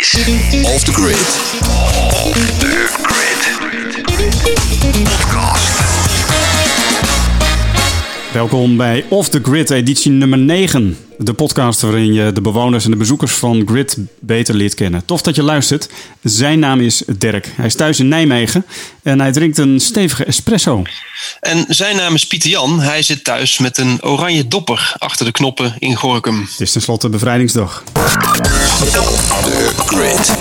is Off the Grid. Off the Grid. Podcast. Welkom bij Off the Grid, editie nummer 9. De podcast waarin je de bewoners en de bezoekers van Grid beter leert kennen. Tof dat je luistert. Zijn naam is Dirk. Hij is thuis in Nijmegen en hij drinkt een stevige espresso. En zijn naam is Pieter Jan. Hij zit thuis met een oranje dopper achter de knoppen in Gorkum. Het is tenslotte bevrijdingsdag. The Grid.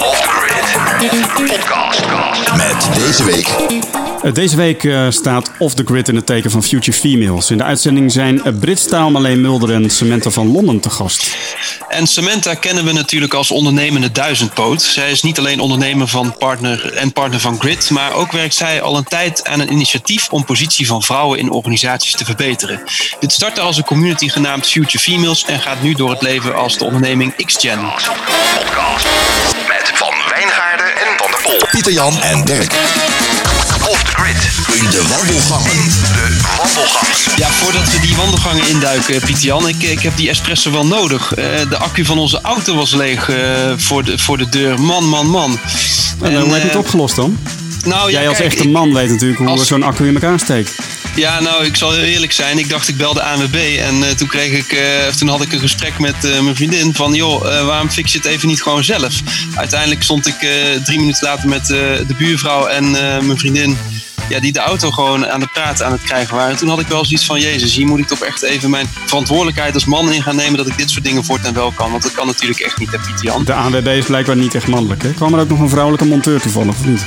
Met deze week Deze week eh, staat Off the Grid in het teken van Future Females. In de uitzending zijn uh, Brits Taal, Marleen Mulder en Samantha van Londen te gast. En Samantha kennen we natuurlijk als ondernemende duizendpoot. Zij is niet alleen ondernemer van partner en partner van Grid, maar ook werkt zij al een tijd aan een initiatief om positie van vrouwen in organisaties te verbeteren. Dit startte als een community genaamd Future Females en gaat nu door het leven als de onderneming XGen. podcast. Met Van Wijngaarden en Van der Pol. Pieter Jan en Dirk. Off the Grid. In de wandelgangen. De wandelgangen. Ja, voordat we die wandelgangen induiken, Pieter Jan, ik, ik heb die espresso wel nodig. Eh, de accu van onze auto was leeg eh, voor, de, voor de deur. Man, man, man. En, hoe heb je het eh, opgelost dan? Nou, ja, Jij als kijk, echte ik- man weet natuurlijk hoe als- zo'n accu in elkaar steekt. Ja, nou, ik zal heel eerlijk zijn. Ik dacht, ik belde ANWB. En eh, toen, kreeg ik, eh, toen had ik een gesprek met eh, mijn vriendin. Van, joh, waarom fix je het even niet gewoon zelf? Uiteindelijk stond ik drie minuten later met de buurvrouw en mijn vriendin. Ja, die de auto gewoon aan het praten aan het krijgen waren. En toen had ik wel zoiets van, jezus, hier moet ik toch echt even mijn verantwoordelijkheid als man in gaan nemen. Dat ik dit soort dingen voortaan wel kan. Want dat kan natuurlijk echt niet, hè, Pieter Jan. De ANWB is blijkbaar niet echt mannelijk. Hè? Kwam er ook nog een vrouwelijke monteur toevallig, of niet?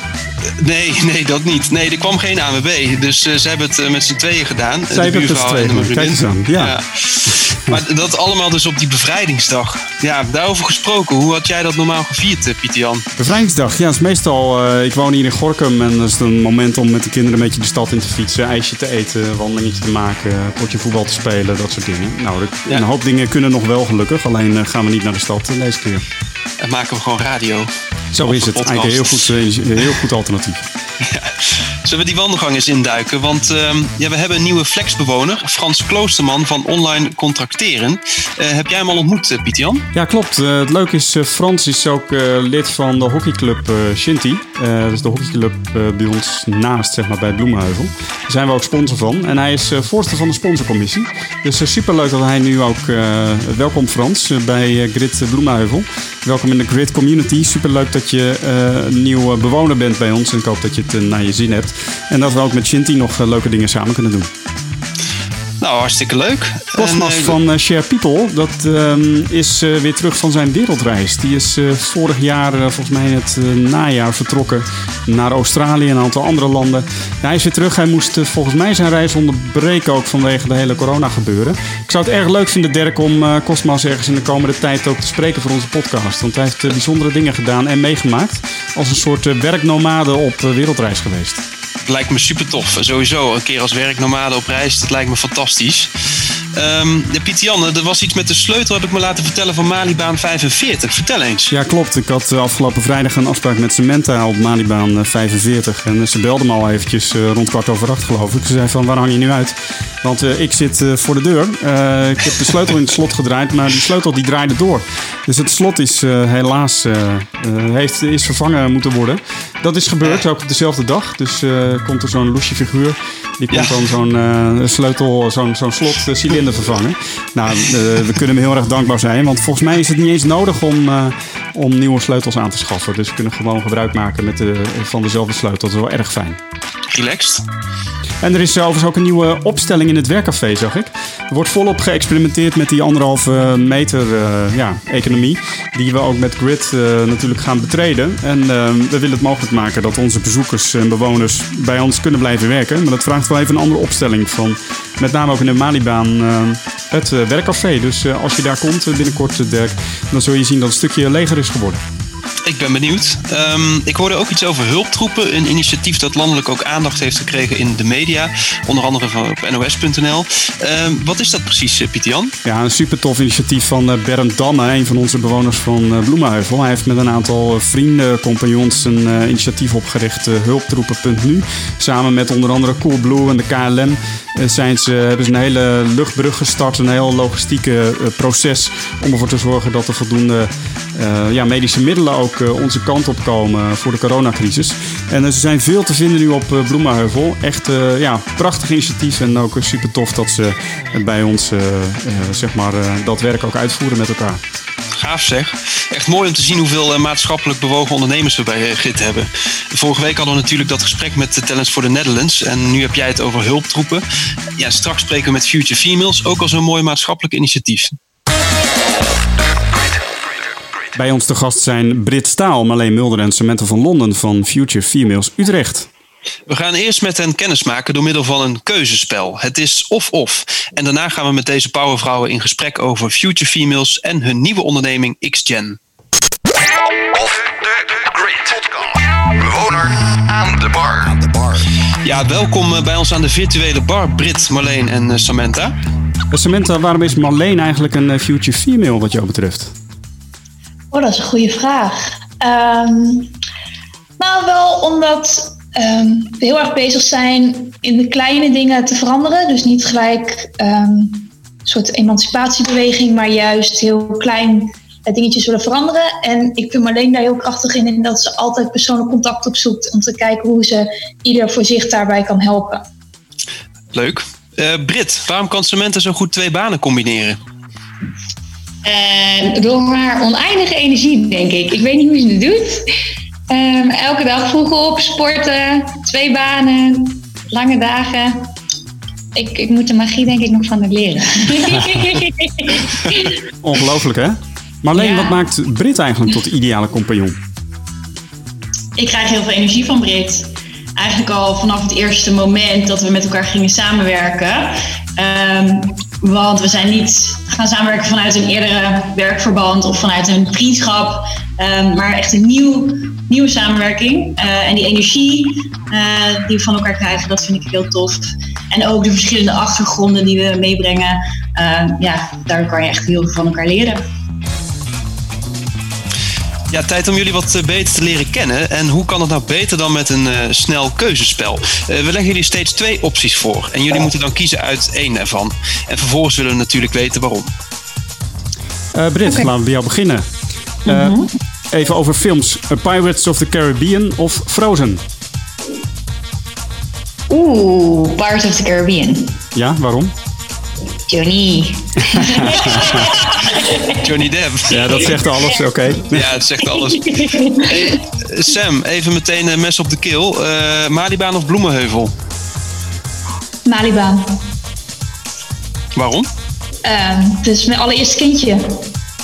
Nee, nee, dat niet. Nee, er kwam geen ANWB. Dus eh, ze hebben het eh, met z'n tweeën gedaan. Zij hebben het met z'n tweeën. Kijk eens aan, ja. Maar dat allemaal dus op die bevrijdingsdag. Ja, daarover gesproken. Hoe had jij dat normaal gevierd, eh, Pieter Jan? Bevrijdingsdag, ja, is meestal. eh, ik woon hier in Gorkum en dat is een moment om met de kinderen een beetje de stad in te fietsen, ijsje te eten, wandelingetje te maken, potje voetbal te spelen, dat soort dingen. Nou, dat- Ja. een hoop dingen kunnen nog wel gelukkig, alleen eh, gaan we niet naar de stad deze keer. En maken we gewoon radio. Zo is het. Eigenlijk een heel goed, heel goed alternatief. Zullen we die wandelgang eens induiken? Want ehm, ja, we hebben een nieuwe flexbewoner, Frans Kloosterman van Online Contracteren. Eh, heb jij hem al ontmoet, eh, Pieter Jan? Ja, klopt. Eh, het leuke is, Frans is ook lid van de hockeyclub Shinty. Dat is de hockeyclub bij ons naast, zeg maar, bij Bloemenheuvel. Daar zijn we ook sponsor van. En hij is voorzitter van de sponsorcommissie. Dus superleuk dat hij nu ook... welkom Frans, bij Grid Bloemenheuvel. Welkom in de Grid community. Superleuk dat je nieuwe bewoner bent bij ons. En ik hoop dat je het naar je zin hebt. En dat we ook met Shinty nog eh, leuke dingen samen kunnen doen. Nou, hartstikke leuk. Cosmas En, eh, van eh, Share People, dat ehm, is weer terug van zijn wereldreis. Die is vorig jaar, volgens mij in het najaar, vertrokken naar Australië en een aantal andere landen. Ja, hij is weer terug. Hij moest volgens mij zijn reis onderbreken ook vanwege de hele corona gebeuren. Ik zou het erg leuk vinden, Dirk, om Cosmas ergens in de komende tijd ook te spreken voor onze podcast. Want hij heeft bijzondere dingen gedaan en meegemaakt. Als een soort werknomade op wereldreis geweest. Lijkt me super tof. Sowieso, een keer als werknomade op reis, dat lijkt me fantastisch. Ehm ja, Pieter Jan, er was iets met de sleutel, heb ik me laten vertellen, van Malibaan 45. Vertel eens. Ja, klopt. Ik had eh, afgelopen vrijdag een afspraak met Samantha op Malibaan eh, 45. En eh, ze belde me al eventjes eh, rond kwart over acht, geloof ik. Ze zei van, waar hang je nu uit? Want eh, ik zit eh, voor de deur. Eh, ik heb de sleutel in het slot gedraaid, maar die sleutel die draaide door. Dus het slot is eh, helaas eh, eh, heeft, is vervangen moeten worden. Dat is gebeurd, ook op dezelfde dag. Dus eh, komt er zo'n loesje figuur. Die komt Ja. dan zo'n eh, sleutel, zo'n zo'n slot vervangen. Nou, eh, we kunnen hem heel erg dankbaar zijn. Want volgens mij is het niet eens nodig om, eh, om nieuwe sleutels aan te schaffen. Dus we kunnen gewoon gebruik maken met de, van dezelfde sleutel. Dat is wel erg fijn. Relaxed. En er is overigens ook een nieuwe opstelling in het werkcafé, zag ik. Er wordt volop geëxperimenteerd met die anderhalve meter eh, ja, economie. Die we ook met Grid eh, natuurlijk gaan betreden. En eh, we willen het mogelijk maken dat onze bezoekers en bewoners bij ons kunnen blijven werken. Maar dat vraagt wel even een andere opstelling van met name ook in de Malibaan eh, het werkcafé. Dus als je daar komt binnenkort, Dirk, dan zul je zien dat het een stukje leger is geworden. Ik ben benieuwd. Ehm, ik hoorde ook iets over hulptroepen. Een initiatief dat landelijk ook aandacht heeft gekregen in de media. Onder andere op nos.nl. Ehm, wat is dat precies, eh, Pieter Jan? Ja, een super tof initiatief van eh, Bernd Damme, een van onze bewoners van eh, Bloemenheuvel. Hij heeft met een aantal vrienden, compagnons, een initiatief opgericht, hulptroepen.nu. Samen met onder andere Coolblue en de KLM zijn ze, hebben ze een hele luchtbrug gestart, een heel logistieke proces om ervoor te zorgen dat er voldoende ja, medische middelen ook ook onze kant op komen voor de coronacrisis. En ze zijn veel te vinden nu op Bloemenheuvel. Echt ja, prachtig initiatief en ook super tof dat ze bij ons zeg maar, dat werk ook uitvoeren met elkaar. Gaaf zeg. Echt mooi om te zien hoeveel maatschappelijk bewogen ondernemers we bij GIT hebben. Vorige week hadden we natuurlijk dat gesprek met de Talents for the Netherlands. En nu heb jij het over hulptroepen. Ja, straks spreken we met Future Females, ook als een mooi maatschappelijk initiatief. Bij ons te gast zijn Brit Staal, Marleen Mulder en Samantha van Londen van Future Females Utrecht. We gaan eerst met hen kennismaken door middel van een keuzespel. Het is of-of. En daarna gaan we met deze powervrouwen in gesprek over Future Females en hun nieuwe onderneming XGen. Of de Great Podcast. Bewoner aan de bar. Ja, welkom eh, bij ons aan de virtuele bar, Brit, Marleen en eh, Samantha. Eh, Samantha, waarom is Marleen eigenlijk een future female wat jou betreft? Oh, dat is een goede vraag. Um, nou, wel omdat um, we heel erg bezig zijn in de kleine dingen te veranderen. Dus niet gelijk um, een soort emancipatiebeweging, maar juist heel klein dingetjes willen veranderen. En ik vind Marleen daar heel krachtig in, in dat ze altijd persoonlijk contact opzoekt om te kijken hoe ze ieder voor zich daarbij kan helpen. Leuk. Uh, Brit, waarom kan Samantha zo goed twee banen combineren? Uh, door haar oneindige energie, denk ik. Ik weet niet hoe ze het doet. Um, elke dag vroeg op, sporten, twee banen, lange dagen. Ik, ik moet de magie denk ik nog van het leren. Ongelooflijk hè? Maar alleen, wat maakt Brit eigenlijk tot de ideale compagnon? Ik krijg heel veel energie van Brit. Eigenlijk al vanaf het eerste moment dat we met elkaar gingen samenwerken. Um, want we zijn niet gaan samenwerken vanuit een eerdere werkverband of vanuit een vriendschap. Um, maar echt een nieuw, nieuwe samenwerking. Uh, en die energie uh, die we van elkaar krijgen, dat vind ik heel tof. En ook de verschillende achtergronden die we meebrengen. Uh, ja, daar kan je echt heel veel van elkaar leren. Ja, tijd om jullie wat eh, beter te leren kennen. En hoe kan het nou beter dan met een uh, snel keuzespel? Uh, we leggen jullie steeds twee opties voor. En jullie moeten dan kiezen uit één ervan. En vervolgens willen we natuurlijk weten waarom. Uh, Britt, okay. laten we bij jou beginnen. Mm -hmm. Even over films. Pirates of the Caribbean of Frozen? Oeh, Pirates of the Caribbean. Ja, waarom? Johnny. Johnny Depp. Ja, dat zegt alles, oké. Ja, dat zegt alles. Hey, Sam, even meteen een mes op de keel. Uh, Malibaan of Bloemenheuvel? Malibaan. Waarom? Uh, het is mijn allereerste kindje.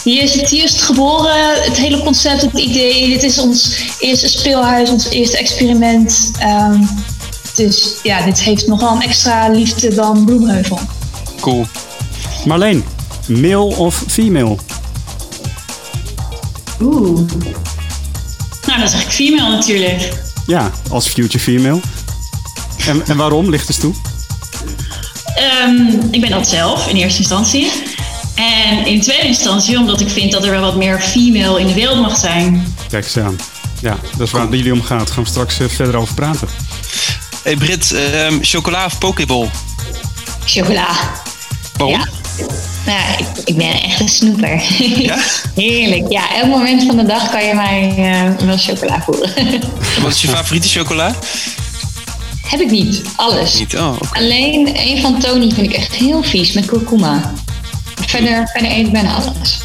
Hier is het eerst geboren, het hele concept, het idee. Dit is ons eerste speelhuis, ons eerste experiment. Um, dus ja, dit heeft nogal een extra liefde dan Bloemheuvel. Cool. Marleen, male of female? Oeh. Nou, dan zeg ik female natuurlijk. Ja, als future female. En, en waarom? Licht eens toe. Um, ik ben dat zelf in eerste instantie. En in tweede instantie omdat ik vind dat er wel wat meer female in de wereld mag zijn. Kijk eens aan. Ja, dat is waar het bij jullie om gaat. Daar gaan we straks uh, verder over praten. Hey Brit, um, chocola of pokeball? Chocola. Waarom? Ja. Nou, ik, ik, ben echt een snoeper. Ja? Heerlijk. Ja, elk moment van de dag kan je mij uh, wel chocola voeren. Wat is je favoriete chocola? Heb ik niet. Alles. Niet? Oh, okay. Alleen een van Tony vind ik echt heel vies met kurkuma. Verder, verder eet ik bijna alles.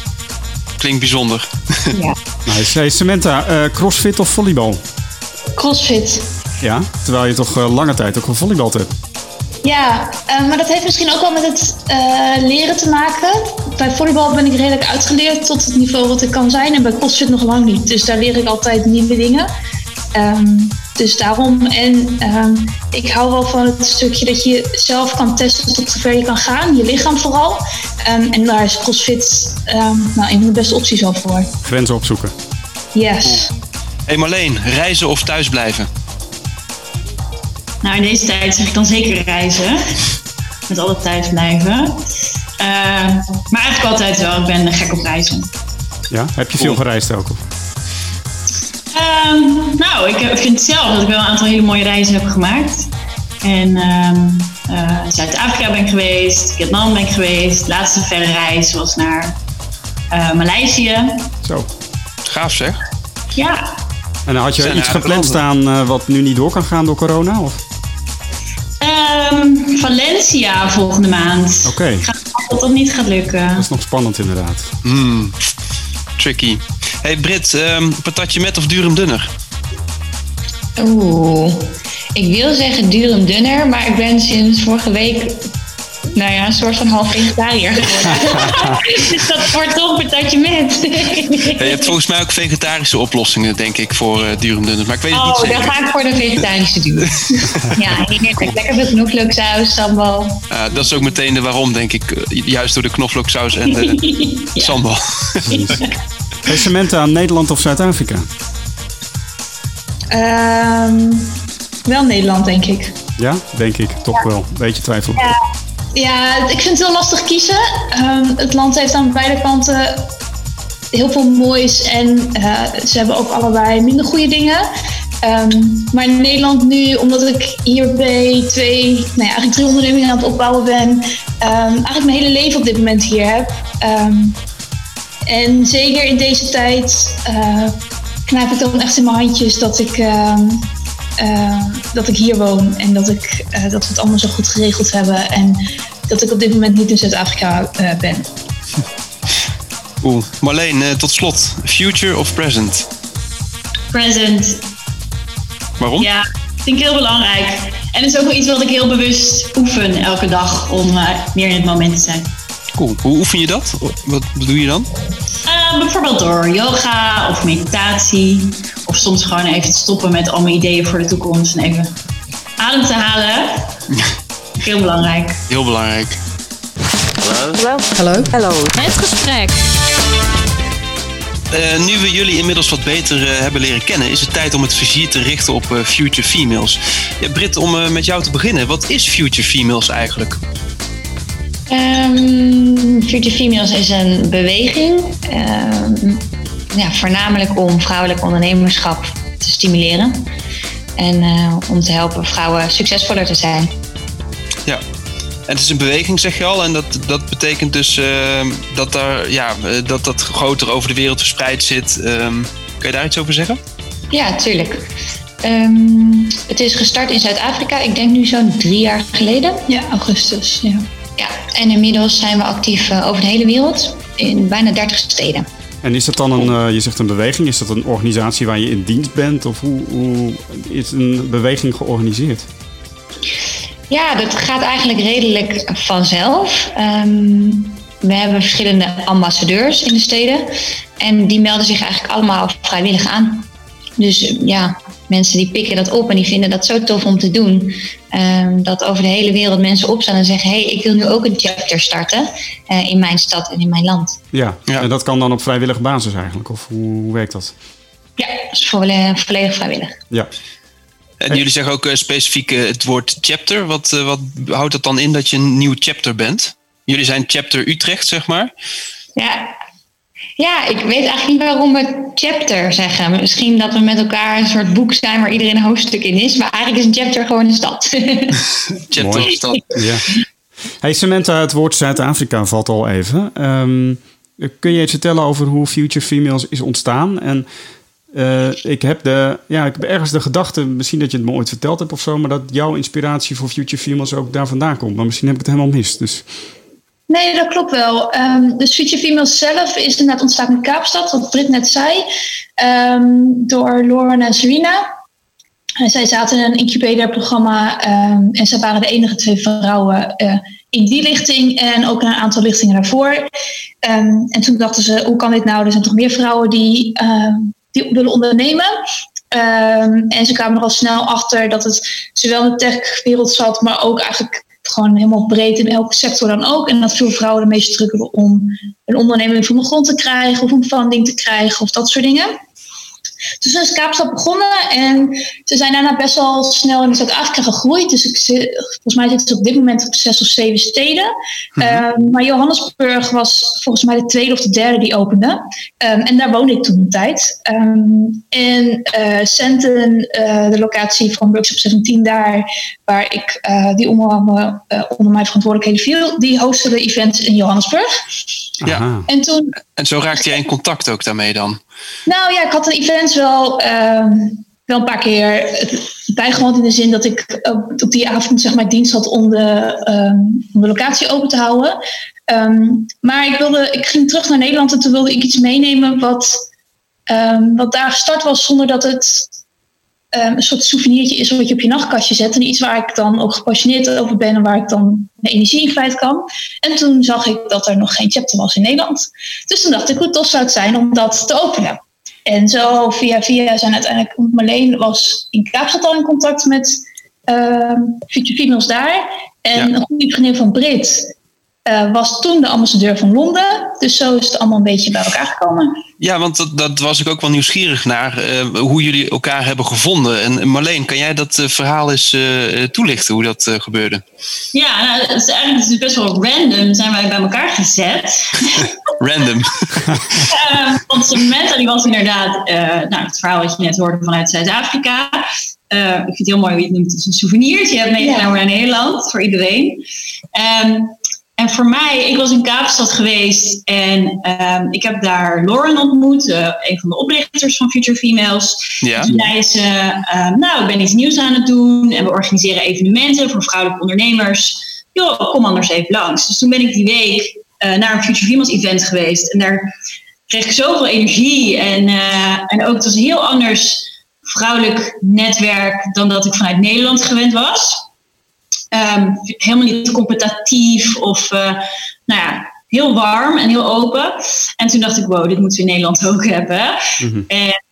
Klinkt bijzonder. Ja. nice. Hey, Samantha, uh, crossfit of volleybal? Crossfit. Ja, terwijl je toch uh, lange tijd ook wel volleybal hebt. Ja, uh, maar dat heeft misschien ook wel met het uh, leren te maken. Bij volleybal ben ik redelijk uitgeleerd tot het niveau wat ik kan zijn. En bij CrossFit nog lang niet. Dus daar leer ik altijd nieuwe dingen. Um, dus daarom. En um, ik hou wel van het stukje dat je zelf kan testen tot zover je kan gaan. Je lichaam vooral. Um, en daar is CrossFit nou, een van de beste opties al voor. Grenzen opzoeken. Yes. Hey Marleen, reizen of thuisblijven? Nou, in deze tijd zeg ik dan zeker reizen. Met alle thuis blijven. Uh, maar eigenlijk altijd wel. Ik ben gek op reizen. Ja? Heb je veel gereisd ook? Um, nou, ik vind zelf dat ik wel een aantal hele mooie reizen heb gemaakt. En um, uh, Zuid-Afrika ben ik geweest, Vietnam ben ik geweest. De laatste verre reis was naar uh, Maleisië. Zo, gaaf zeg. Ja. En had je iets gepland staan wat nu niet door kan gaan door corona? Of? Valencia volgende maand. Oké. Okay. Dat dat niet gaat lukken. Dat is nog spannend inderdaad. Hmm. Tricky. Hey Brit, um, patatje met of durum dunner? Oeh, ik wil zeggen durum dunner, maar ik ben sinds vorige week nou ja, een soort van half vegetariër geworden. dus dat wordt toch een patatje met. je hebt volgens mij ook vegetarische oplossingen, denk ik, voor uh, durum dunner. Maar ik weet het niet zeker. Oh, dan ga ik voor de vegetarische duur. ja, heerlijk. Lekker met knoflooksaus, sambal. Uh, dat is ook meteen de waarom, denk ik. Eh, juist door de knoflooksaus en de ja. sambal. Samantha, Nederland of Zuid-Afrika? Um, wel Nederland, denk ik. Ja, denk ik. Toch wel. Beetje twijfel. Ja. Ja, ik vind het heel lastig kiezen. Um, het land heeft aan beide kanten heel veel moois. En uh, ze hebben ook allebei minder goede dingen. Um, maar Nederland nu, omdat ik hier bij twee, nou ja, eigenlijk drie ondernemingen aan het opbouwen ben, eigenlijk mijn hele leven op dit moment hier heb. en zeker in deze tijd uh, knijp ik dan echt in mijn handjes dat ik, uh, uh, dat ik hier woon en dat, ik, uh, dat we het allemaal zo goed geregeld hebben en dat ik op dit moment niet in Zuid-Afrika ben. Oeh, Marleen, tot slot, future of present? Present. Waarom? Ja, vind ik heel belangrijk. En het is ook wel iets wat ik heel bewust oefen elke dag om meer in het moment te zijn. Cool. Hoe oefen je dat? Wat doe je dan? Uh, bijvoorbeeld door yoga of meditatie. Of soms gewoon even te stoppen met al mijn ideeën voor de toekomst. En even adem te halen. Heel belangrijk. Heel belangrijk. Hallo. Hallo. Hallo. Het gesprek. Uh, nu we jullie inmiddels wat beter uh, hebben leren kennen, is het tijd om het vizier te richten op uh, Future Females. Ja, Britt, om met jou te beginnen, wat is Future Females eigenlijk? Um, Future Females is een beweging, um, ja, voornamelijk om vrouwelijk ondernemerschap te stimuleren en uh, om te helpen vrouwen succesvoller te zijn. Ja, en het is een beweging, zeg je al. En dat, dat betekent dus uh, dat, daar, ja, eh, dat dat groter over de wereld verspreid zit. Um, kun je daar iets over zeggen? Ja, tuurlijk. Um, het is gestart in Zuid-Afrika, ik denk nu zo'n drie jaar geleden. Ja, augustus. Ja. Ja, en inmiddels zijn we actief uh, over de hele wereld in bijna 30 steden. En is dat dan een, uh, je zegt een beweging, is dat een organisatie waar je in dienst bent? Of hoe, hoe is een beweging georganiseerd? Ja, dat gaat eigenlijk redelijk vanzelf. Um, we hebben verschillende ambassadeurs in de steden. En die melden zich eigenlijk allemaal vrijwillig aan. Dus ja, mensen die pikken dat op en die vinden dat zo tof om te doen. Um, dat over de hele wereld mensen opstaan en zeggen: hey, ik wil nu ook een chapter starten uh, in mijn stad en in mijn land. Ja, ja, en dat kan dan op vrijwillige basis eigenlijk? Of hoe, hoe werkt dat? Ja, dat is volledig, volledig vrijwillig. Ja. En jullie zeggen ook uh, specifiek uh, het woord chapter. Wat, wat houdt dat dan in dat je een nieuw chapter bent? Jullie zijn chapter Utrecht, zeg maar. Ja, ja, ik weet eigenlijk niet waarom we chapter zeggen. Misschien dat we met elkaar een soort boek zijn waar iedereen een hoofdstuk in is. Maar eigenlijk is een chapter gewoon een stad. chapter een stad. Ja. Hey Samantha, het woord Zuid-Afrika valt al even. Um, kun je iets vertellen over hoe Future Females is ontstaan? En uh, ik, heb de, ja, ik heb ergens de gedachte, misschien dat je het me ooit verteld hebt of zo, maar dat jouw inspiratie voor Future Females ook daar vandaan komt. Maar misschien heb ik het helemaal mis. Dus. Nee, dat klopt wel. Um, de Future Females zelf is inderdaad ontstaan in Kaapstad, wat Britt net zei, um, door Lauren en Serena. En zij zaten in een incubatorprogramma um, en zij waren de enige twee vrouwen uh, in die lichting en ook een aantal lichtingen daarvoor. en toen dachten ze, hoe kan dit nou? Er zijn toch meer vrouwen die, die willen ondernemen. en ze kwamen er al snel achter dat het zowel in de techwereld zat, maar ook eigenlijk gewoon helemaal breed in elke sector dan ook. En dat veel vrouwen ermee struggelen om een onderneming van de grond te krijgen of een funding te krijgen of dat soort dingen. Dus toen is Kaapstad begonnen en ze zijn daarna best wel snel in Zuid-Afrika gegroeid. Dus ik, volgens mij zitten ze op dit moment op zes of zeven steden. um, maar Johannesburg was volgens mij de tweede of de derde die opende. Um, en daar woonde ik toen een tijd. Um, en uh, Centen, uh, de locatie van Workshop 17 daar, waar ik uh, die onder, onder mijn verantwoordelijkheden viel, die hostte de events in Johannesburg. Ja. En, toen, en zo raakte jij in contact ook daarmee dan? Nou ja, ik had een event wel, ehm, wel een paar keer bijgewoond in de zin dat ik op die avond zeg maar dienst had om de, ehm, de locatie open te houden. Ehm, maar ik, wilde, ik ging terug naar Nederland en toen wilde ik iets meenemen wat, wat daar gestart was zonder dat het een soort souvenirtje is wat je op je nachtkastje zet. En iets waar ik dan ook gepassioneerd over ben en waar ik dan mijn energie in kwijt kan. En toen zag ik dat er nog geen chapter was in Nederland. Dus toen dacht ik hoe tof zou het zijn om dat te openen. En zo via via zijn uiteindelijk, Marleen was in Kaapstad al in contact met uh, Future Females daar. En een goede vriendin van Brit uh, was toen de ambassadeur van Londen. Dus zo is het allemaal een beetje bij elkaar gekomen. Ja, want dat, dat was ik ook wel nieuwsgierig naar. Uh, hoe jullie elkaar hebben gevonden. En Marleen, kan jij dat uh, verhaal eens toelichten, hoe dat gebeurde? Ja, nou, het is eigenlijk dus best wel random zijn wij bij elkaar gezet. random. want Samantha die was inderdaad, nou, het verhaal wat je net hoorde vanuit Zuid-Afrika. ik vind het heel mooi hoe je het noemt. Het is een souvenirtje. Je hebt meegenomen ja. naar Nederland voor iedereen. Um, en voor mij, ik was in Kaapstad geweest en um, ik heb daar Lauren ontmoet, uh, een van de oprichters van Future Females. Ja. Toen zei ze, uh, nou, ik ben iets nieuws aan het doen en we organiseren evenementen voor vrouwelijke ondernemers. Joh, kom anders even langs. Dus toen ben ik die week uh, naar een Future Females event geweest en daar kreeg ik zoveel energie en, en ook het was een heel anders vrouwelijk netwerk dan dat ik vanuit Nederland gewend was. Um, helemaal niet competitief of uh, nou ja, heel warm en heel open. En toen dacht ik, wow, dit moeten we in Nederland ook hebben. Mm-hmm. en,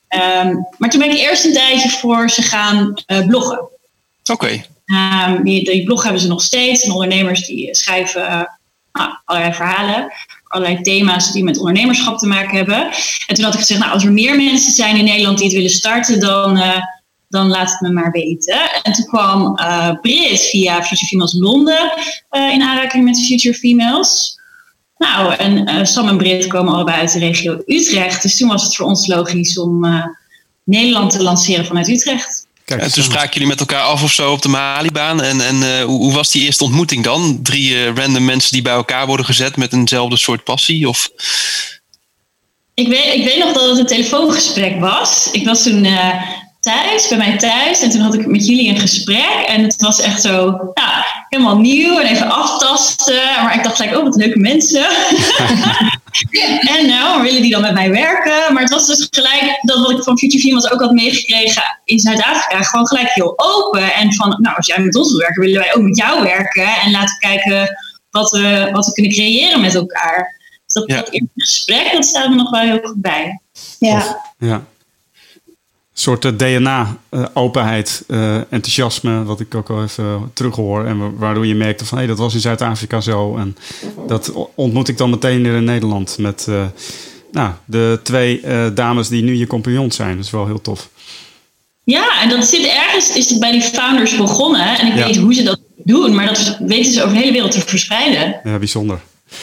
um, maar toen ben ik eerst een tijdje voor ze gaan uh, bloggen. Oké. Okay. Um, die, die, blog hebben ze nog steeds. En ondernemers die schrijven uh, allerlei verhalen allerlei thema's die met ondernemerschap te maken hebben. En toen had ik gezegd, nou, als er meer mensen zijn in Nederland die het willen starten, dan, uh, dan laat het me maar weten. En toen kwam uh, Brit via Future Females Londen uh, in aanraking met Future Females. Nou, en uh, Sam en Brit komen allebei uit de regio Utrecht. Dus toen was het voor ons logisch om Nederland te lanceren vanuit Utrecht. Kijk, en toen spraken jullie met elkaar af of zo op de Malibaan. En, en hoe, hoe, was die eerste ontmoeting dan? Drie random mensen die bij elkaar worden gezet met eenzelfde soort passie? Of... Ik weet, ik weet nog dat het een telefoongesprek was. Ik was toen thuis, bij mij thuis. En toen had ik met jullie een gesprek. En het was echt zo, ja, helemaal nieuw en even aftasten. Maar ik dacht gelijk, oh, wat leuke mensen. en nou, willen die dan met mij werken? Maar het was dus gelijk dat wat ik van Future Females ook had meegekregen in Zuid-Afrika. Gewoon gelijk heel open. En van, nou, als jij met ons wil werken, willen wij ook met jou werken. En laten we kijken wat we, wat we kunnen creëren met elkaar. Dus dat, ja. gesprek, dat staat me nog wel heel goed bij. Ja. ja soort eh, DNA-openheid, uh, uh, enthousiasme, wat ik ook al even terughoor. En waardoor je merkte van hé, hey, dat was in Zuid-Afrika zo. En dat ontmoet ik dan meteen weer in Nederland met uh, nou, de twee dames die nu je compagnon zijn. Dat is wel heel tof. Ja, en dat zit ergens, is het bij die founders begonnen. En ik weet hoe ze dat doen, maar dat weten ze over de hele wereld te verspreiden. Ja, bijzonder.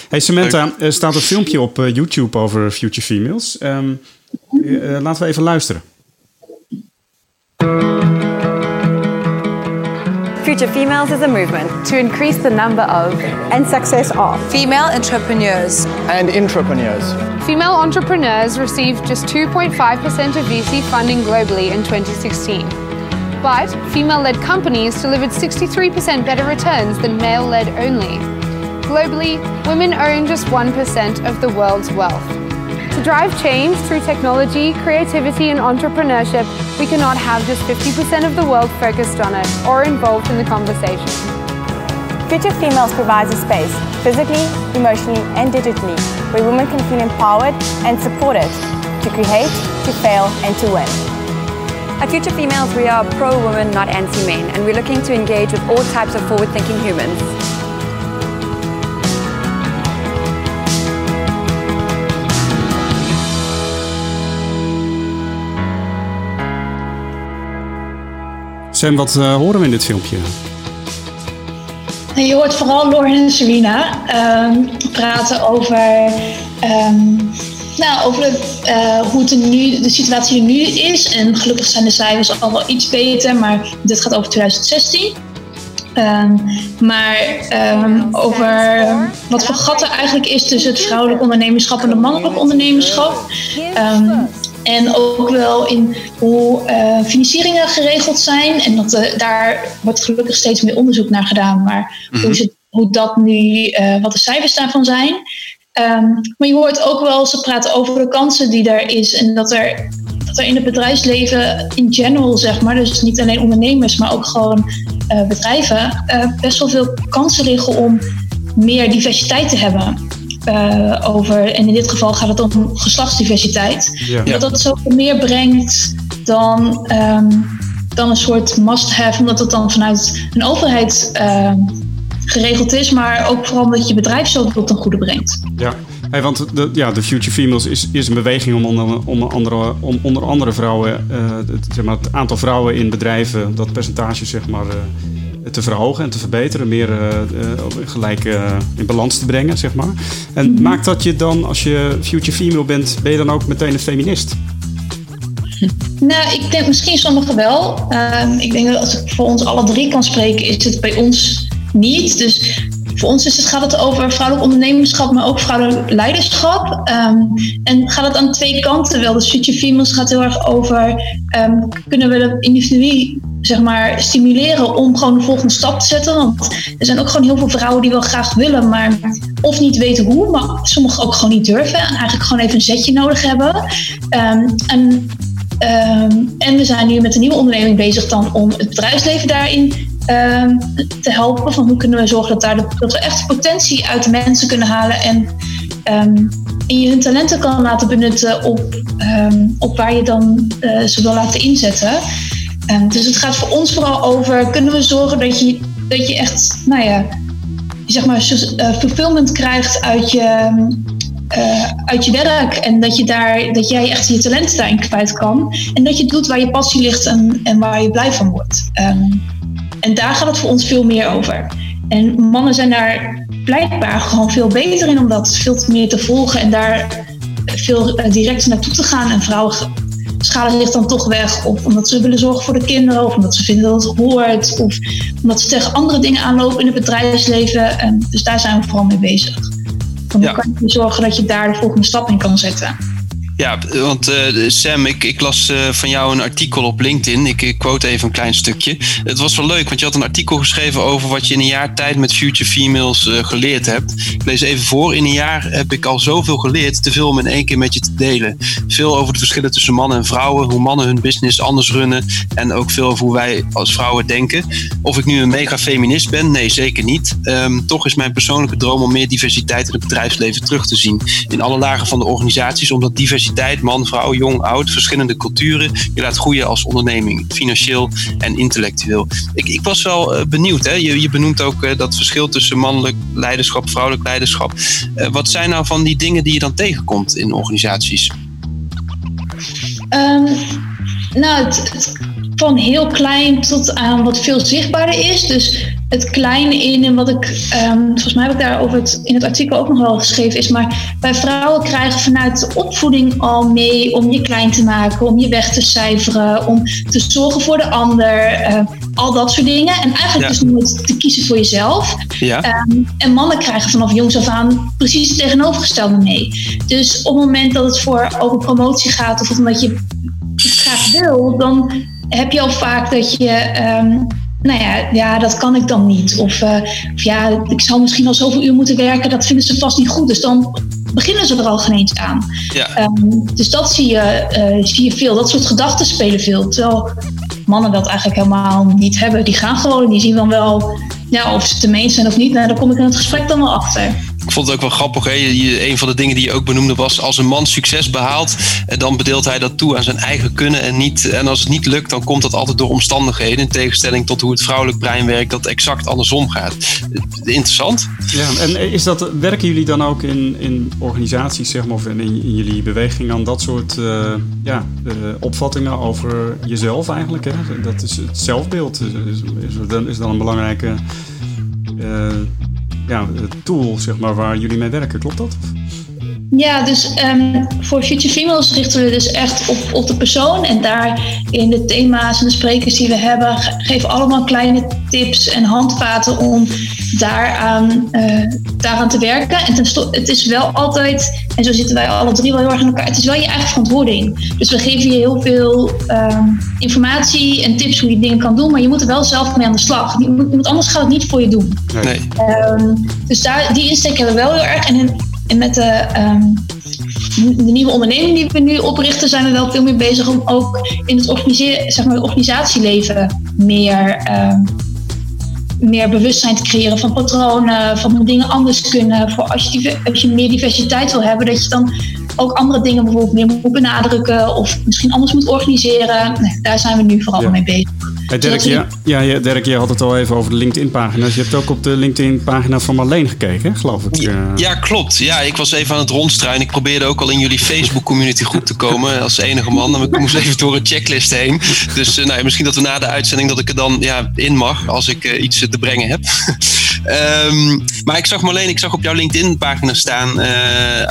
Hey Samantha, er staat een filmpje op YouTube over Future Females. Um, laten we even luisteren. Future Females is a movement to increase the number of and success of female entrepreneurs and entrepreneurs. Female entrepreneurs received just 2.5% of VC funding globally in 2016. But female led companies delivered 63% better returns than male led only. Globally, women own just 1% of the world's wealth. To drive change through technology, creativity, and entrepreneurship, we cannot have just 50% of the world focused on it or involved in the conversation. Future Females provides a space, physically, emotionally, and digitally, where women can feel empowered and supported to create, to fail, and to win. At Future Females, we are pro-women, not anti men, and we're looking to engage with all types of forward thinking humans. Sam, wat uh, horen we in dit filmpje? Je hoort vooral Lauren en Serena um, praten over, um, nou, over uh, hoe nu, de situatie er nu is. En gelukkig zijn de cijfers al wel iets beter, maar dit gaat over 2016. Um, maar over wat voor gat er eigenlijk is tussen het vrouwelijk ondernemerschap en het mannelijk ondernemerschap. Um, En ook wel in hoe uh, financieringen geregeld zijn. En dat, uh, daar wordt gelukkig steeds meer onderzoek naar gedaan. Maar mm -hmm. hoe, het, hoe dat nu, uh, wat de cijfers daarvan zijn. Um, maar je hoort ook wel, ze praten over de kansen die er is. En dat er, dat er in het bedrijfsleven in general, zeg maar, dus niet alleen ondernemers, maar ook gewoon bedrijven, best wel veel kansen liggen om meer diversiteit te hebben. Uh, over, en in dit geval gaat het om geslachtsdiversiteit. Ja. Dat dat zoveel meer brengt dan, um, dan een soort must-have, omdat het dan vanuit een overheid uh, geregeld is, maar ook vooral dat je bedrijf zoveel ten goede brengt. Ja. Hey, want de, ja, de Future Females is, is een beweging om onder, om andere, om onder andere vrouwen, uh, het, zeg maar, het aantal vrouwen in bedrijven, dat percentage zeg maar, uh, te verhogen en te verbeteren, meer uh, gelijk in balans te brengen, zeg maar. En mm -hmm. maakt dat je dan, als je Future Female bent, ben je dan ook meteen een feminist? Nou, ik denk misschien sommigen wel. Uh, ik denk dat als ik voor ons alle drie kan spreken, is het bij ons niet. Dus voor ons is het, gaat het over vrouwelijk ondernemerschap, maar ook vrouwelijk leiderschap. Um, en gaat het aan twee kanten wel. Dus Future Females gaat heel erg over, um, kunnen we de zeg maar, stimuleren om gewoon de volgende stap te zetten. Want er zijn ook gewoon heel veel vrouwen die wel graag willen, maar of niet weten hoe, maar sommigen ook gewoon niet durven. En eigenlijk gewoon even een zetje nodig hebben. Um, en, en we zijn nu met een nieuwe onderneming bezig dan om het bedrijfsleven daarin um, te helpen. Van hoe kunnen we zorgen dat, daar dat we echt potentie uit de mensen kunnen halen en en je hun talenten kan laten benutten op, op waar je dan uh, ze wil laten inzetten. Dus het gaat voor ons vooral over, kunnen we zorgen dat je, dat je echt, nou ja, zeg maar, uh, fulfillment krijgt uit je, uh, uit je werk. En dat, je daar, dat jij echt je talenten daarin kwijt kan. En dat je doet waar je passie ligt en, en waar je blij van wordt. Um, en daar gaat het voor ons veel meer over. En mannen zijn daar blijkbaar gewoon veel beter in om dat veel meer te volgen en daar veel direct naartoe te gaan. En vrouwen schalen zich dan toch weg. Of omdat ze willen zorgen voor de kinderen, of omdat ze vinden dat het hoort, of omdat ze tegen andere dingen aanlopen in het bedrijfsleven. En dus daar zijn we vooral mee bezig. Ja. kan je zorgen dat je daar de volgende stap in kan zetten? Ja, want uh, Sam, ik, ik las uh, van jou een artikel op LinkedIn. Ik, quote even een klein stukje. Het was wel leuk, want je had een artikel geschreven over wat je in een jaar tijd met Future Females uh, geleerd hebt. Ik lees even voor. In een jaar heb ik al zoveel geleerd, te veel om in één keer met je te delen. Veel over de verschillen tussen mannen en vrouwen, hoe mannen hun business anders runnen en ook veel over hoe wij als vrouwen denken. Of ik nu een mega feminist ben? Nee, zeker niet. Um, toch is mijn persoonlijke droom om meer diversiteit in het bedrijfsleven terug te zien. In alle lagen van de organisaties, omdat diversiteit diversiteit, man, vrouw, jong, oud, verschillende culturen. Je laat groeien als onderneming, financieel en intellectueel. Ik, ik was wel uh, benieuwd, hè? Je, je benoemt ook uh, dat verschil tussen mannelijk leiderschap, vrouwelijk leiderschap. Uh, wat zijn nou van die dingen die je dan tegenkomt in organisaties? Um, nou, het, van heel klein tot aan wat veel zichtbaarder is. Dus het kleine in en wat ik, um, volgens mij heb ik daar over het, in het artikel ook nog wel geschreven, is maar bij vrouwen krijgen vanuit de opvoeding al mee om je klein te maken, om je weg te cijferen, om te zorgen voor de ander, uh, al dat soort dingen. En eigenlijk ja. dus nooit te kiezen voor jezelf. Ja. Um, en mannen krijgen vanaf jongs af aan precies het tegenovergestelde mee. Dus op het moment dat het voor over promotie gaat of omdat je het graag wil, dan heb je al vaak dat je. Um, nou ja, ja, dat kan ik dan niet. Of, uh, of ja, ik zou misschien al zoveel uur moeten werken, dat vinden ze vast niet goed. Dus dan beginnen ze er al geen eens aan. Ja. Um, dus dat zie je, uh, zie je veel. Dat soort gedachten spelen veel. Terwijl mannen dat eigenlijk helemaal niet hebben. Die gaan gewoon, die zien dan wel ja, of ze het ermee zijn of niet. Nou, daar kom ik in het gesprek dan wel achter ik vond het ook wel grappig. Hè? Een van de dingen die je ook benoemde was: als een man succes behaalt, eh, dan bedeelt hij dat toe aan zijn eigen kunnen. En, niet, en als het niet lukt, dan komt dat altijd door omstandigheden. In tegenstelling tot hoe het vrouwelijk brein werkt, dat exact andersom gaat. Interessant. Ja, en is dat, werken jullie dan ook in, in organisaties, zeg maar, of in, in jullie beweging aan dat soort uh, ja, opvattingen over jezelf eigenlijk? Hè? Dat is het zelfbeeld. Is, is, is dan een belangrijke. Ja, tool zeg maar, waar jullie mee werken. Klopt dat? Ja, dus um, voor Future Females richten we dus echt op, op de persoon. En daar in de thema's en de sprekers die we hebben, geven allemaal kleine tips en handvaten om daaraan, uh, daaraan te werken. En ten, het is wel altijd, en zo zitten wij alle drie wel heel erg in elkaar, het is wel je eigen verantwoording. Dus we geven je heel veel um, informatie en tips hoe je dingen kan doen, maar je moet er wel zelf mee aan de slag. Je moet, anders gaat het niet voor je doen. Nee. Um, dus daar, die insteek hebben we wel heel erg. En en met de, um, de nieuwe onderneming die we nu oprichten, zijn we wel veel meer bezig om ook in het, zeg maar, organisatieleven meer, um, meer bewustzijn te creëren van patronen, van hoe dingen anders kunnen. Voor als je, als je meer diversiteit wil hebben, dat je dan ook andere dingen bijvoorbeeld meer moet benadrukken of misschien anders moet organiseren. Nee, daar zijn we nu vooral mee bezig. Hey Dirk, ja, ja, Dirk, je had het al even over de LinkedIn-pagina's. Je hebt ook op de LinkedIn-pagina van Marleen gekeken, geloof ik. Ja, eh. ja, klopt. Ja, ik was even aan het rondstruinen. Ik probeerde ook al in jullie Facebook-community goed te komen als enige man. Maar ik moest even door een checklist heen. Dus uh, nou, misschien dat we na de uitzending dat ik er dan ja, in mag als ik uh, iets te brengen heb. Um, maar ik zag Marleen, ik zag op jouw LinkedIn-pagina staan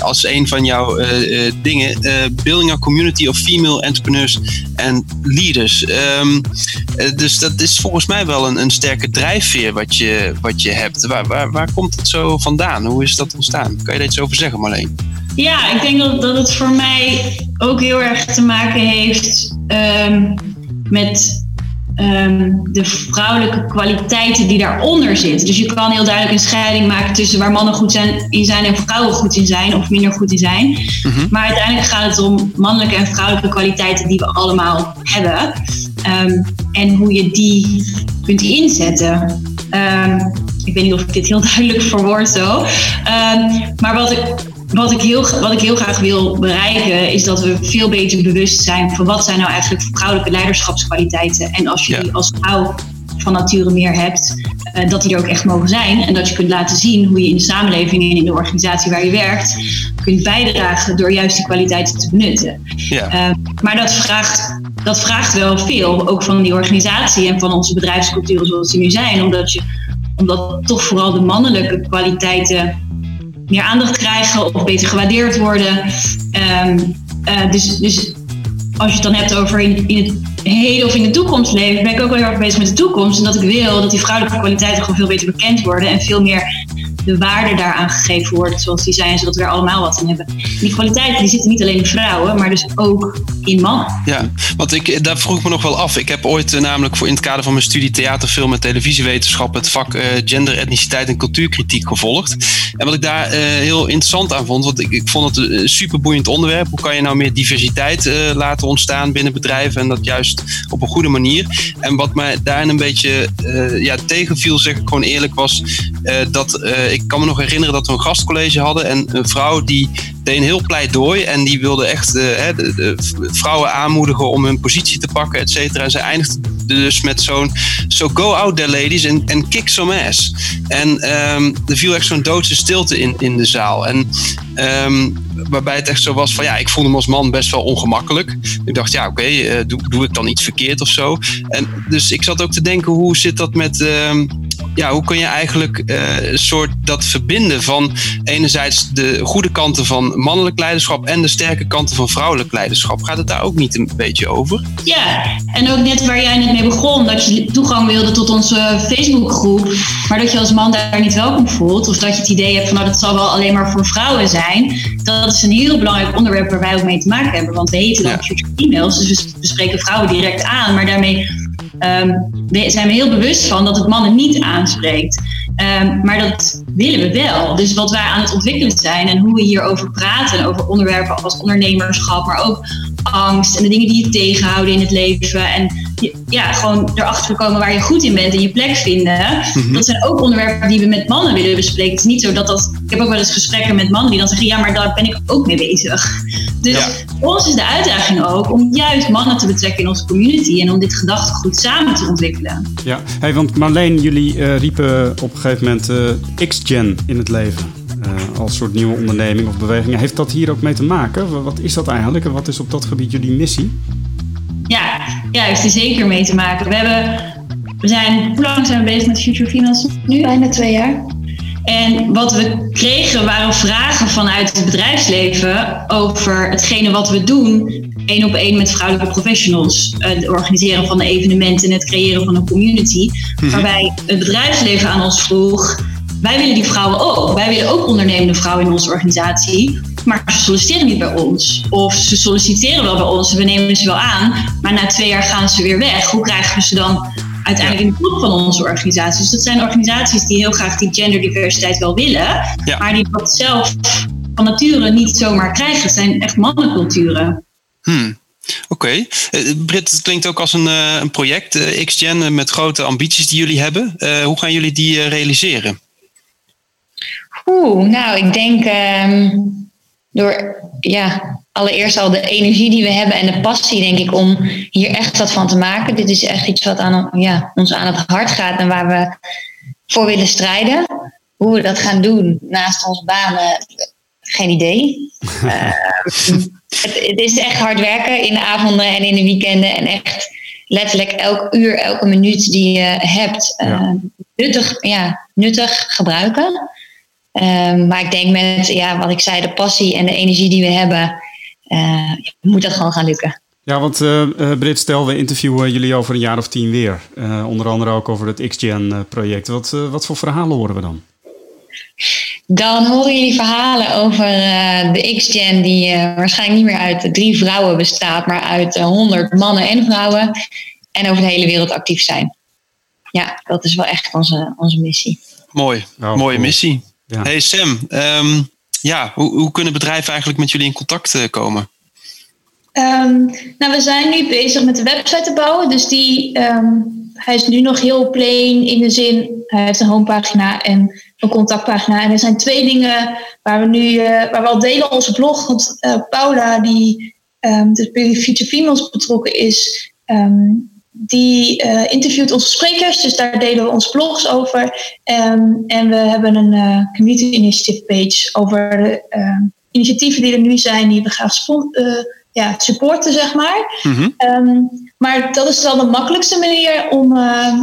als een van jouw dingen: Building a Community of Female Entrepreneurs and Leaders. Um, dus dat is volgens mij wel een, een sterke drijfveer wat je, wat je hebt. Waar, waar, waar komt het zo vandaan? Hoe is dat ontstaan? Kan je daar iets over zeggen, Marleen? Ja, ik denk dat, dat het voor mij ook heel erg te maken heeft um, met um, de vrouwelijke kwaliteiten die daaronder zitten. Dus je kan heel duidelijk een scheiding maken tussen waar mannen goed zijn, in zijn en vrouwen goed in zijn of minder goed in zijn. Mm-hmm. Maar uiteindelijk gaat het om mannelijke en vrouwelijke kwaliteiten die we allemaal hebben. Um, en hoe je die kunt inzetten. Um, ik weet niet of ik dit heel duidelijk verwoord zo. maar wat ik wat ik, heel, wat ik heel graag wil bereiken, is dat we veel beter bewust zijn van wat zijn nou eigenlijk vrouwelijke leiderschapskwaliteiten. En als je die als vrouw van nature meer hebt, uh, dat die er ook echt mogen zijn. En dat je kunt laten zien hoe je in de samenleving en in de organisatie waar je werkt kunt bijdragen door juist die kwaliteiten te benutten. Ja. Uh, maar dat vraagt, dat vraagt wel veel, ook van die organisatie en van onze bedrijfsculturen zoals die nu zijn, omdat, je, omdat toch vooral de mannelijke kwaliteiten meer aandacht krijgen of beter gewaardeerd worden. Um, uh, dus, dus als je het dan hebt over in, in het heden of in de toekomst leven, ben ik ook wel heel erg bezig met de toekomst. En dat ik wil dat die vrouwelijke kwaliteiten gewoon veel beter bekend worden en veel meer de waarde daaraan gegeven wordt zoals die zijn, zodat we er allemaal wat in hebben. die kwaliteiten die zitten niet alleen in vrouwen, maar dus ook in mannen. Ja, want ik, daar vroeg me nog wel af. Ik heb ooit eh, namelijk voor in het kader van mijn studie theater, film en televisiewetenschap het vak uh, gender, etniciteit en cultuurkritiek gevolgd. En wat ik daar heel interessant aan vond, want ik, ik vond het een super boeiend onderwerp. Hoe kan je nou meer diversiteit laten ontstaan binnen bedrijven en dat juist op een goede manier? En wat mij daarin een beetje ja, tegenviel, zeg ik gewoon eerlijk, was dat ik kan me nog herinneren dat we een gastcollege hadden en een vrouw die deed een heel pleidooi en die wilde echt uh, de, de, vrouwen aanmoedigen om hun positie te pakken, et cetera. En ze eindigde dus met zo'n so go out there ladies and, kick some ass. En um, er viel echt zo'n doodse stilte in, in de zaal. En um, waarbij het echt zo was van ja, ik voelde me als man best wel ongemakkelijk. Ik dacht ja, oké, uh, doe, doe ik dan iets verkeerd of zo? En dus ik zat ook te denken, hoe zit dat met um, ja, hoe kun je eigenlijk uh, een soort dat verbinden van enerzijds de goede kanten van mannelijk leiderschap en de sterke kanten van vrouwelijk leiderschap? Gaat het daar ook niet een beetje over? Ja, en ook net waar jij net mee begon, dat je toegang wilde tot onze Facebookgroep, maar dat je als man daar niet welkom voelt, of dat je het idee hebt van nou dat zal wel alleen maar voor vrouwen zijn. Dat is een heel belangrijk onderwerp waar wij ook mee te maken hebben, want we heten dan Future Females, dus we spreken vrouwen direct aan, maar daarmee um, zijn we heel bewust van dat het mannen niet aanspreekt. Um, maar dat willen we wel. Dus wat wij aan het ontwikkelen zijn en hoe we hierover praten, over onderwerpen als ondernemerschap, maar ook angst en de dingen die je tegenhouden in het leven. En ja, gewoon erachter komen waar je goed in bent en je plek vinden. Mhm. Dat zijn ook onderwerpen die we met mannen willen bespreken. Het is niet zo dat dat. Ik heb ook wel eens gesprekken met mannen die dan zeggen: ja, maar daar ben ik ook mee bezig. Dus voor ons is de uitdaging ook om juist mannen te betrekken in onze community en om dit gedachtegoed samen te ontwikkelen. Ja, hey, want Marleen, jullie uh, riepen op een gegeven moment uh, X-Gen in het leven. Uh, als soort nieuwe onderneming of beweging. Heeft dat hier ook mee te maken? Wat is dat eigenlijk en wat is op dat gebied jullie missie? Ja, heeft er zeker mee te maken. We, hebben, we zijn, hoe lang zijn we bezig met Future Finance nu? Bijna twee jaar. En wat we kregen waren vragen vanuit het bedrijfsleven over hetgene wat we doen, één op één met vrouwelijke professionals. Het organiseren van evenementen en het creëren van een community. Mhm. Waarbij het bedrijfsleven aan ons vroeg: wij willen die vrouwen ook. Wij willen ook ondernemende vrouwen in onze organisatie. Maar ze solliciteren niet bij ons. Of ze solliciteren wel bij ons, we nemen ze wel aan. Maar na twee jaar gaan ze weer weg. Hoe krijgen we ze dan uiteindelijk in de top van onze organisaties? Dus dat zijn organisaties die heel graag die genderdiversiteit wel willen. Maar die dat zelf van nature niet zomaar krijgen. Het zijn echt mannenculturen. Hmm. Oké. Okay. Uh, Britt, het klinkt ook als een, uh, een project, uh, XGen, met grote ambities die jullie hebben. hoe gaan jullie die realiseren? Oeh, nou, ik denk um, door ja, allereerst al de energie die we hebben en de passie, denk ik, om hier echt wat van te maken. Dit is echt iets wat aan, ja, ons aan het hart gaat en waar we voor willen strijden. Hoe we dat gaan doen naast onze banen, geen idee. uh, het, het, is echt hard werken in de avonden en in de weekenden en echt letterlijk elk uur, elke minuut die je hebt, uh, nuttig, ja, nuttig gebruiken. Ehm, maar ik denk met ja, wat ik zei, de passie en de energie die we hebben, uh, moet dat gewoon gaan lukken. Ja, want uh, Brit, stel we interviewen jullie over een jaar of tien weer. onder andere ook over het XGen-project. Wat, wat voor verhalen horen we dan? Dan horen jullie verhalen over de XGen die waarschijnlijk niet meer uit drie vrouwen bestaat, maar uit honderd mannen en vrouwen. En over de hele wereld actief zijn. Ja, dat is wel echt onze, onze missie. Mooi, oh, mooie missie. Ja. Hey Sam, ehm, ja, hoe, hoe, kunnen bedrijven eigenlijk met jullie in contact uh, komen? Um, nou, we zijn nu bezig met de website te bouwen. Dus die, um, hij is nu nog heel plain in de zin, hij heeft een homepagina en een contactpagina. En er zijn twee dingen waar we nu, uh, waar we al delen onze blog. Want uh, Paula, die um, dus bij Future Females betrokken is, die uh, interviewt onze sprekers, dus daar delen we onze blogs over. Um, en we hebben een uh, community initiative page over de uh, initiatieven die er nu zijn, die we graag ja, supporten, zeg maar. Mm um, maar dat is wel de makkelijkste manier om, ehm,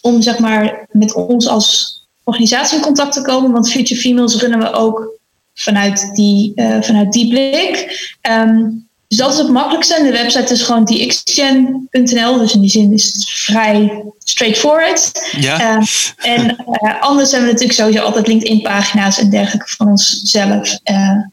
om zeg maar, met ons als organisatie in contact te komen. Want Future Females runnen we ook vanuit die, vanuit die blik. Um, dus dat is het makkelijkste. En de website is gewoon dxgen.nl. Dus in die zin is het vrij straightforward. Ja. Uh, en uh, anders hebben we natuurlijk sowieso altijd LinkedIn-pagina's en dergelijke van onszelf. Uh,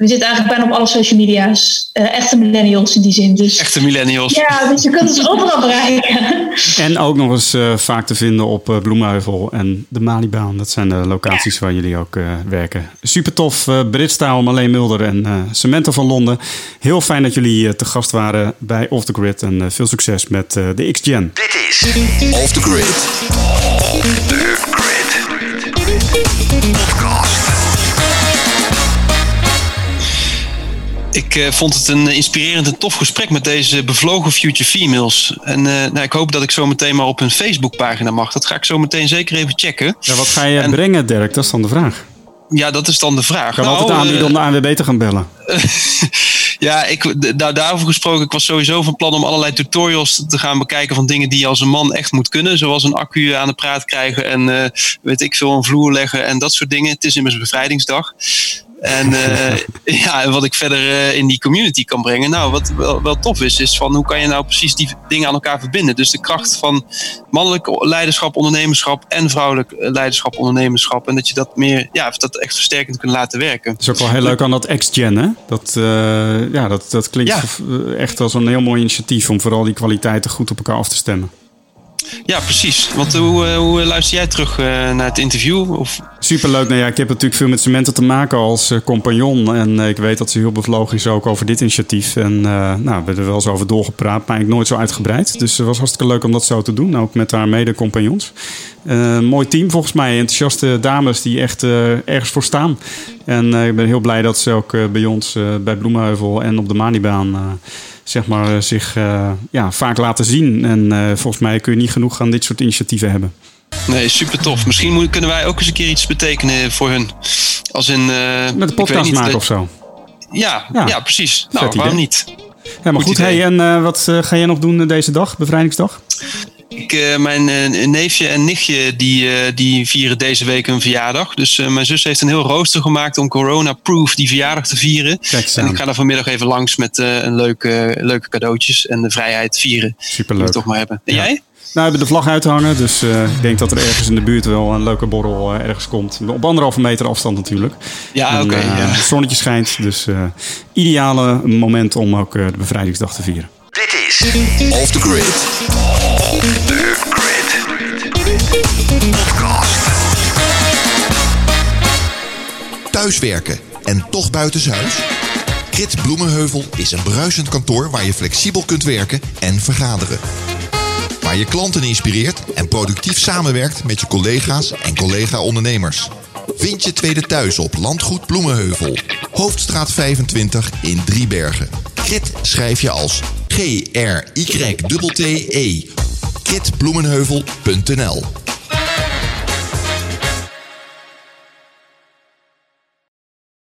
we zitten eigenlijk bijna op alle social media's. Uh, echte millennials in die zin. Dus, echte millennials. Ja, dus je kunt ons overal bereiken. En ook nog eens uh, vaak te vinden op uh, Bloemheuvel en de Malibaan. Dat zijn de locaties waar jullie ook werken. Super tof. Brit Staal, Marleen Mulder en Samantha van Londen. Heel fijn dat jullie te gast waren bij Off The Grid. En veel succes met de X-Gen. Dit is Off The Grid. Off The Ik uh, vond het een inspirerend en tof gesprek met deze bevlogen Future Females. En uh, nou, ik hoop dat ik zo meteen maar op hun Facebookpagina mag. Dat ga ik zo meteen zeker even checken. Ja, wat ga je en, brengen, Dirk? Dat is dan de vraag. Ja, dat is dan de vraag. Kan nou, altijd aanbieden om de ANWB te gaan bellen. ja, ik, daar, daarover gesproken, ik was sowieso van plan om allerlei tutorials te gaan bekijken van dingen die je als een man echt moet kunnen. Zoals een accu aan de praat krijgen en uh, weet ik veel, een vloer leggen en dat soort dingen. Het is immers bevrijdingsdag. En uh, ja, wat ik verder uh, in die community kan brengen. Nou, wat wel, wel, tof is, is van hoe kan je nou precies die dingen aan elkaar verbinden. Dus de kracht van mannelijk leiderschap, ondernemerschap en vrouwelijk leiderschap, ondernemerschap. En dat je dat meer, ja, dat echt versterkend kunt laten werken. Dat is ook wel heel leuk aan dat X-Gen, hè? Dat, uh, ja, dat, dat klinkt echt als een heel mooi initiatief om vooral die kwaliteiten goed op elkaar af te stemmen. Ja, precies. Want hoe, eh, hoe luister jij terug eh, naar het interview? Of? Superleuk. Nou ja, ik heb natuurlijk veel met Samantha te maken als uh, compagnon. En ik weet dat ze heel bevlogen is ook over dit initiatief. En nou, we hebben er wel eens over doorgepraat, maar eigenlijk nooit zo uitgebreid. Dus het was hartstikke leuk om dat zo te doen. Ook met haar mede-compagnons. mooi team volgens mij. Enthousiaste dames die echt ergens voor staan. En ik ben heel blij dat ze ook bij ons bij Bloemenheuvel en op de Manibaan zeg maar, eh, zich uh, ja, vaak laten zien. En uh, volgens mij kun je niet genoeg aan dit soort initiatieven hebben. Nee, super tof. Misschien moet, kunnen wij ook eens een keer iets betekenen voor hun. Als in, uh, Met een podcast maken of zo. Ja, ja, ja precies. Nou, waarom niet? Ja, maar goed. goed hey, en wat ga jij nog doen deze dag, bevrijdingsdag? Ik, uh, mijn uh, neefje en nichtje die, uh, die vieren deze week een verjaardag. Dus mijn zus heeft een heel rooster gemaakt om corona-proof die verjaardag te vieren. en ik ga daar vanmiddag even langs met een leuke, leuke cadeautjes en de vrijheid vieren. Superleuk. Die toch maar hebben. En ja. jij? Nou, we hebben de vlag uithangen, dus ik denk dat er ergens in de buurt wel een leuke borrel ergens komt. Op anderhalve meter afstand natuurlijk. Ja, oké. Okay, ja. Het zonnetje schijnt, dus ideale moment om ook de bevrijdingsdag te vieren. Dit is Off the Grid. Thuiswerken en toch buitenshuis? Grid Bloemenheuvel is een bruisend kantoor waar je flexibel kunt werken en vergaderen. Waar je klanten inspireert en productief samenwerkt met je collega's en collega-ondernemers. Vind je tweede thuis op Landgoed Bloemenheuvel. Hoofdstraat 25 in Driebergen. Grit schrijf je als G-R-Y-T-T-E. Kitbloemenheuvel.nl